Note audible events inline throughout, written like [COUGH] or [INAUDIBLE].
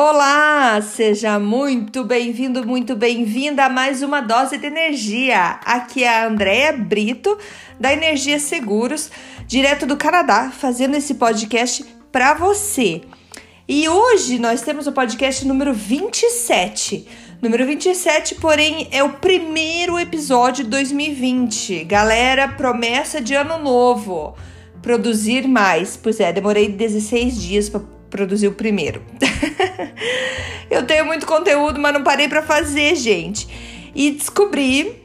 Olá, seja muito bem-vindo, muito bem-vinda a mais uma dose de energia. Aqui é a Andréia Brito, da Energia Seguros, direto do Canadá, fazendo esse podcast para você. E hoje nós temos o podcast número 27. Número 27, porém, é o primeiro episódio de 2020. Galera, promessa de ano novo. Produzir mais. Pois é, demorei 16 dias para produzir o primeiro. [LAUGHS] eu tenho muito conteúdo, mas não parei para fazer, gente. E descobri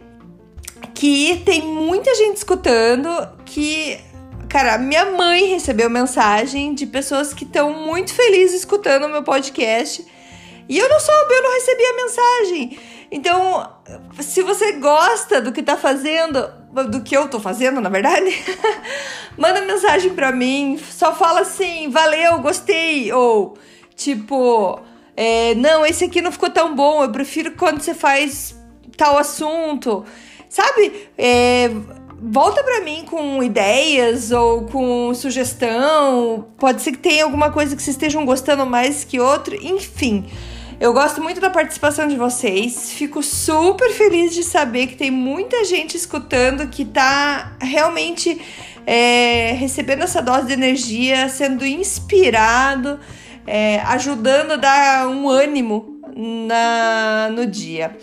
que tem muita gente escutando que Cara, minha mãe recebeu mensagem de pessoas que estão muito felizes escutando o meu podcast. E eu não soube, eu não recebi a mensagem. Então, se você gosta do que tá fazendo, do que eu tô fazendo, na verdade, [LAUGHS] manda mensagem pra mim, só fala assim, valeu, gostei, ou tipo, é, não, esse aqui não ficou tão bom, eu prefiro quando você faz tal assunto, sabe? É, volta para mim com ideias ou com sugestão, pode ser que tenha alguma coisa que vocês estejam gostando mais que outro, enfim. Eu gosto muito da participação de vocês. Fico super feliz de saber que tem muita gente escutando que tá realmente é, recebendo essa dose de energia, sendo inspirado, é, ajudando a dar um ânimo na, no dia.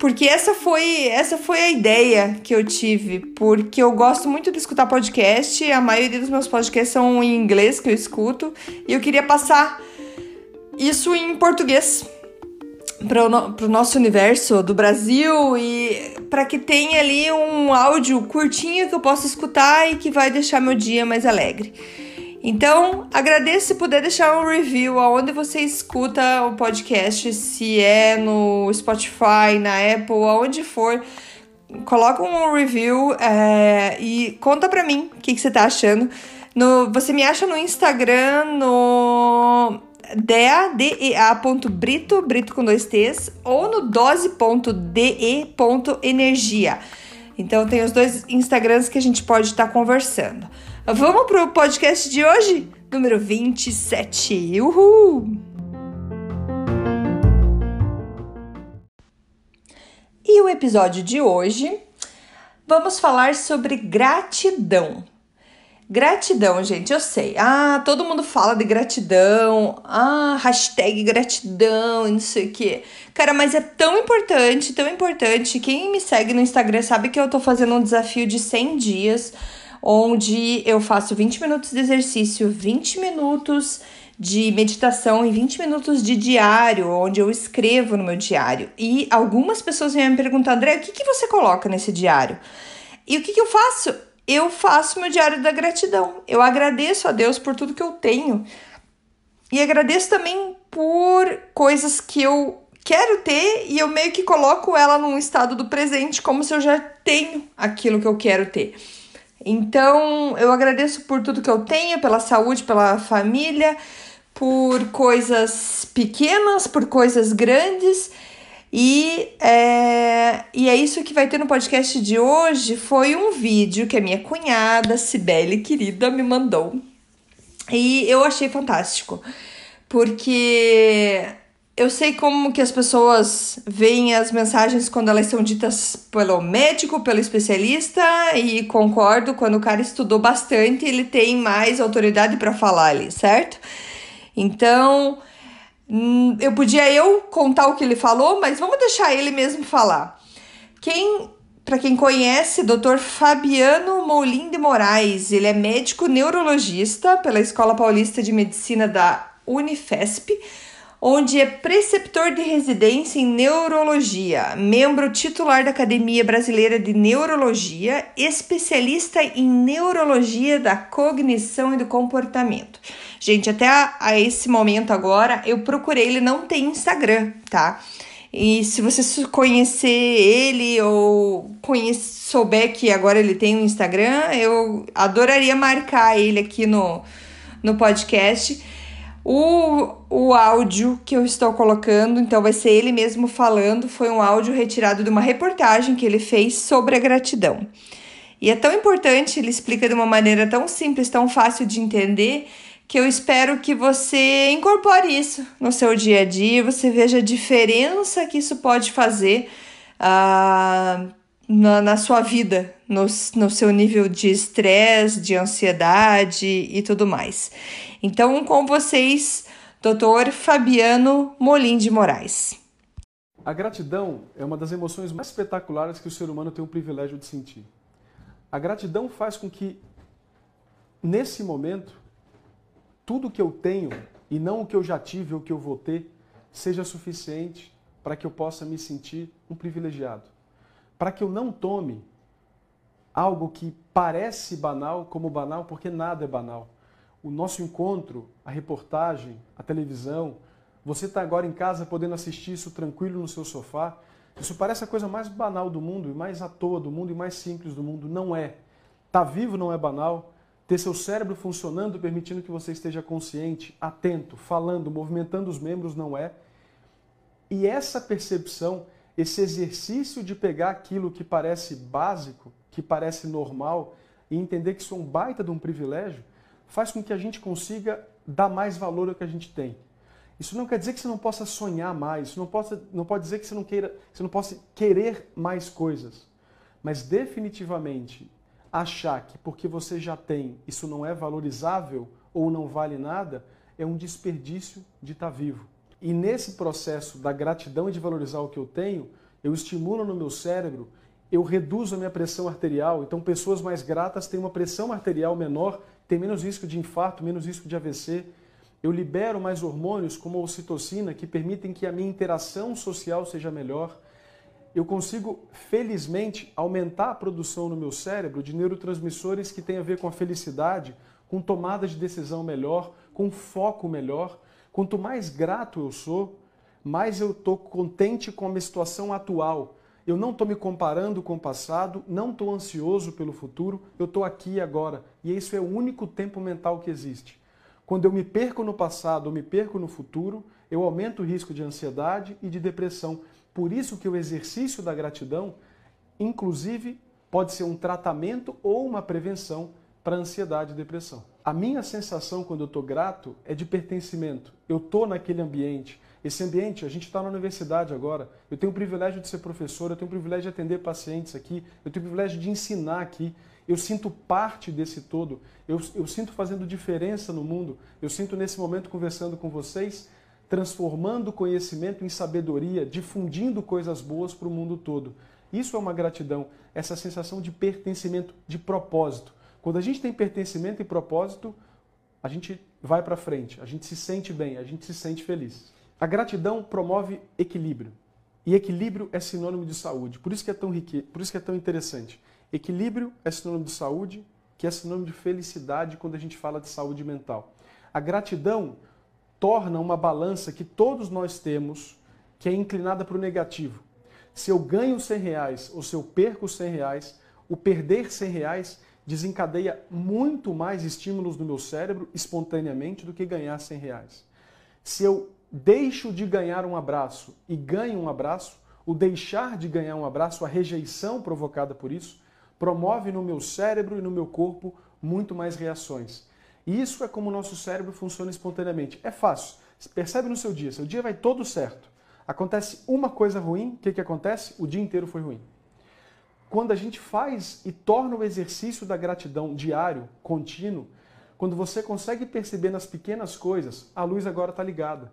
Porque essa foi, essa foi a ideia que eu tive, porque eu gosto muito de escutar podcast, a maioria dos meus podcasts são em inglês que eu escuto, e eu queria passar isso em português para o nosso universo do Brasil e para que tenha ali um áudio curtinho que eu possa escutar e que vai deixar meu dia mais alegre. Então, agradeço se puder deixar um review aonde você escuta o podcast, se é no Spotify, na Apple, aonde for. Coloca um review é, e conta pra mim o que, que você tá achando. No, você me acha no Instagram, no dea.brito, brito com dois T's, ou no dose.de.energia. Então tem os dois Instagrams que a gente pode estar tá conversando. Vamos pro podcast de hoje, número 27. Uhul! E o episódio de hoje, vamos falar sobre gratidão. Gratidão, gente, eu sei. Ah, todo mundo fala de gratidão. Ah, hashtag gratidão e não sei o quê. Cara, mas é tão importante, tão importante. Quem me segue no Instagram sabe que eu tô fazendo um desafio de 100 dias, onde eu faço 20 minutos de exercício, 20 minutos de meditação e 20 minutos de diário, onde eu escrevo no meu diário. E algumas pessoas vêm me perguntar, André, o que, que você coloca nesse diário? E o que, que eu faço? Eu faço meu diário da gratidão. Eu agradeço a Deus por tudo que eu tenho. E agradeço também por coisas que eu quero ter e eu meio que coloco ela num estado do presente, como se eu já tenho aquilo que eu quero ter. Então, eu agradeço por tudo que eu tenho, pela saúde, pela família, por coisas pequenas, por coisas grandes e é, e é isso que vai ter no podcast de hoje. Foi um vídeo que a minha cunhada, Cibele querida, me mandou. E eu achei fantástico. Porque eu sei como que as pessoas veem as mensagens quando elas são ditas pelo médico, pelo especialista, e concordo, quando o cara estudou bastante, ele tem mais autoridade para falar ali, certo? Então, Hum, eu podia eu contar o que ele falou, mas vamos deixar ele mesmo falar. Quem, para quem conhece, Dr. Fabiano Molim de Moraes, ele é médico neurologista pela Escola Paulista de Medicina da Unifesp, onde é preceptor de residência em neurologia, membro titular da Academia Brasileira de Neurologia, especialista em neurologia da cognição e do comportamento. Gente, até a, a esse momento agora eu procurei, ele não tem Instagram, tá? E se você conhecer ele ou conhece, souber que agora ele tem um Instagram, eu adoraria marcar ele aqui no, no podcast. O, o áudio que eu estou colocando, então vai ser ele mesmo falando, foi um áudio retirado de uma reportagem que ele fez sobre a gratidão. E é tão importante, ele explica de uma maneira tão simples, tão fácil de entender, que eu espero que você incorpore isso no seu dia a dia, você veja a diferença que isso pode fazer uh, na, na sua vida, no, no seu nível de estresse, de ansiedade e tudo mais. Então, com vocês, Dr. Fabiano Molim de Moraes. A gratidão é uma das emoções mais espetaculares que o ser humano tem o privilégio de sentir. A gratidão faz com que, nesse momento, tudo que eu tenho e não o que eu já tive ou o que eu vou ter seja suficiente para que eu possa me sentir um privilegiado. Para que eu não tome algo que parece banal como banal, porque nada é banal. O nosso encontro, a reportagem, a televisão, você está agora em casa podendo assistir isso tranquilo no seu sofá, isso parece a coisa mais banal do mundo, e mais à toa do mundo, e mais simples do mundo. Não é. Estar tá vivo não é banal. Ter seu cérebro funcionando, permitindo que você esteja consciente, atento, falando, movimentando os membros, não é. E essa percepção, esse exercício de pegar aquilo que parece básico, que parece normal, e entender que isso é um baita de um privilégio, faz com que a gente consiga dar mais valor ao que a gente tem. Isso não quer dizer que você não possa sonhar mais, isso não, possa, não pode dizer que você não, queira, você não possa querer mais coisas. Mas definitivamente achar que porque você já tem isso não é valorizável ou não vale nada é um desperdício de estar vivo. E nesse processo da gratidão e de valorizar o que eu tenho, eu estimulo no meu cérebro, eu reduzo a minha pressão arterial. Então, pessoas mais gratas têm uma pressão arterial menor, têm menos risco de infarto, menos risco de AVC eu libero mais hormônios como a ocitocina que permitem que a minha interação social seja melhor. Eu consigo, felizmente, aumentar a produção no meu cérebro de neurotransmissores que têm a ver com a felicidade, com tomada de decisão melhor, com foco melhor. Quanto mais grato eu sou, mais eu estou contente com a minha situação atual. Eu não estou me comparando com o passado, não estou ansioso pelo futuro, eu estou aqui e agora. E isso é o único tempo mental que existe. Quando eu me perco no passado ou me perco no futuro, eu aumento o risco de ansiedade e de depressão. Por isso que o exercício da gratidão, inclusive, pode ser um tratamento ou uma prevenção para ansiedade e depressão. A minha sensação quando eu estou grato é de pertencimento. Eu estou naquele ambiente. Esse ambiente, a gente está na universidade agora. Eu tenho o privilégio de ser professor, eu tenho o privilégio de atender pacientes aqui, eu tenho o privilégio de ensinar aqui eu sinto parte desse todo, eu, eu sinto fazendo diferença no mundo, eu sinto nesse momento conversando com vocês, transformando conhecimento em sabedoria, difundindo coisas boas para o mundo todo. Isso é uma gratidão, essa sensação de pertencimento, de propósito. Quando a gente tem pertencimento e propósito, a gente vai para frente, a gente se sente bem, a gente se sente feliz. A gratidão promove equilíbrio. E equilíbrio é sinônimo de saúde. Por isso que é tão rique, por isso que é tão interessante. Equilíbrio é sinônimo de saúde, que é sinônimo de felicidade quando a gente fala de saúde mental. A gratidão torna uma balança que todos nós temos, que é inclinada para o negativo. Se eu ganho 100 reais ou se eu perco 100 reais, o perder 100 reais desencadeia muito mais estímulos no meu cérebro espontaneamente do que ganhar 100 reais. Se eu deixo de ganhar um abraço e ganho um abraço, o deixar de ganhar um abraço, a rejeição provocada por isso, promove no meu cérebro e no meu corpo muito mais reações. E isso é como o nosso cérebro funciona espontaneamente. É fácil. Percebe no seu dia, seu dia vai todo certo. Acontece uma coisa ruim, o que, que acontece? O dia inteiro foi ruim. Quando a gente faz e torna o exercício da gratidão diário, contínuo, quando você consegue perceber nas pequenas coisas, a luz agora está ligada.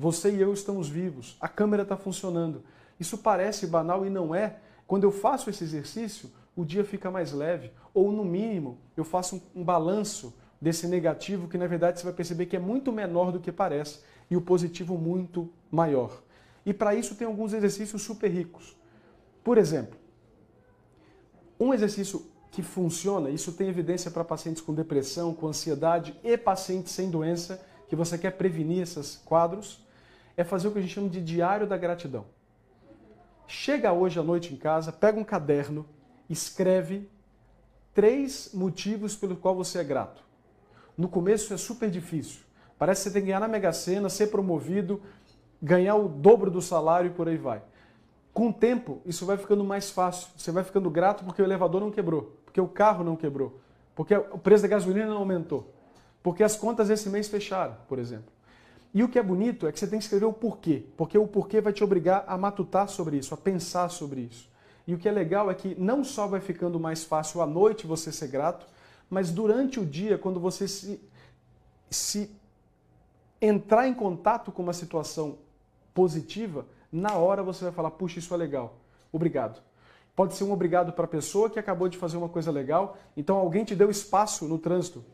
Você e eu estamos vivos, a câmera está funcionando. Isso parece banal e não é. Quando eu faço esse exercício, o dia fica mais leve. Ou, no mínimo, eu faço um, um balanço desse negativo que, na verdade, você vai perceber que é muito menor do que parece e o positivo muito maior. E para isso tem alguns exercícios super ricos. Por exemplo, um exercício que funciona, isso tem evidência para pacientes com depressão, com ansiedade e pacientes sem doença, que você quer prevenir esses quadros, é fazer o que a gente chama de diário da gratidão. Chega hoje à noite em casa, pega um caderno, escreve três motivos pelo qual você é grato. No começo é super difícil. Parece que você tem que ganhar na Mega Sena, ser promovido, ganhar o dobro do salário e por aí vai. Com o tempo, isso vai ficando mais fácil. Você vai ficando grato porque o elevador não quebrou, porque o carro não quebrou, porque o preço da gasolina não aumentou. porque as contas esse mês fecharam, por exemplo. E o que é bonito é que você tem que escrever o porquê, porque o porquê vai te obrigar a matutar sobre isso, a pensar sobre isso. E o que é legal é que não só vai ficando mais fácil à noite você ser grato, mas durante o dia, quando você se, se entrar em contato com uma situação positiva, na hora você vai falar: puxa, isso é legal, obrigado. Pode ser um obrigado para a pessoa que acabou de fazer uma coisa legal, então alguém te deu espaço no trânsito.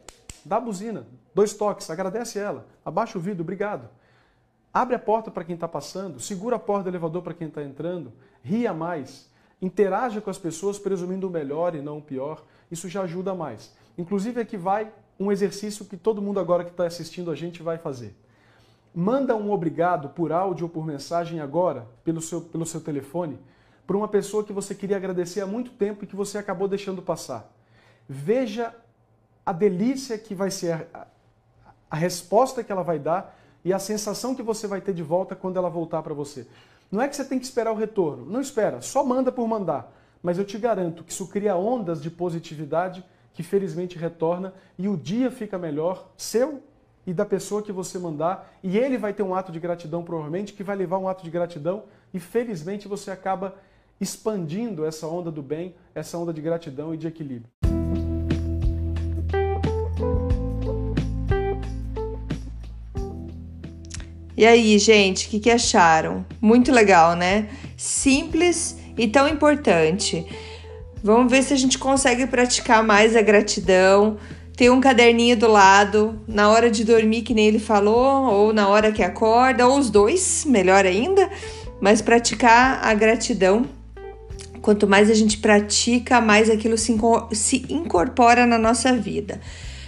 Dá a buzina, dois toques, agradece ela, abaixa o vidro, obrigado. Abre a porta para quem está passando, segura a porta do elevador para quem está entrando, ria mais, interaja com as pessoas presumindo o melhor e não o pior. Isso já ajuda mais. Inclusive, aqui vai um exercício que todo mundo agora que está assistindo a gente vai fazer. Manda um obrigado por áudio ou por mensagem agora, pelo seu, pelo seu telefone, para uma pessoa que você queria agradecer há muito tempo e que você acabou deixando passar. Veja a delícia que vai ser a, a resposta que ela vai dar e a sensação que você vai ter de volta quando ela voltar para você. Não é que você tem que esperar o retorno, não espera, só manda por mandar. Mas eu te garanto que isso cria ondas de positividade que felizmente retorna e o dia fica melhor, seu e da pessoa que você mandar, e ele vai ter um ato de gratidão provavelmente, que vai levar um ato de gratidão, e felizmente você acaba expandindo essa onda do bem, essa onda de gratidão e de equilíbrio. E aí, gente, o que, que acharam? Muito legal, né? Simples e tão importante. Vamos ver se a gente consegue praticar mais a gratidão. Ter um caderninho do lado na hora de dormir, que nem ele falou, ou na hora que acorda, ou os dois, melhor ainda. Mas praticar a gratidão. Quanto mais a gente pratica, mais aquilo se, se incorpora na nossa vida.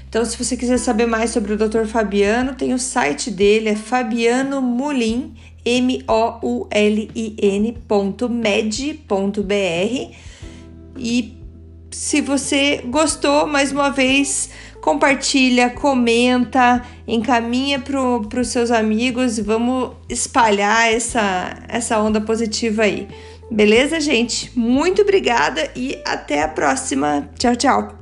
Então, se você quiser saber mais sobre o Dr. Fabiano, tem o site dele, é Fabiano Mulin, M-O-U-L-I-N.med.br. E se você gostou, mais uma vez, compartilha, comenta, encaminha para os seus amigos e vamos espalhar essa, essa onda positiva aí. Beleza, gente? Muito obrigada e até a próxima. Tchau, tchau.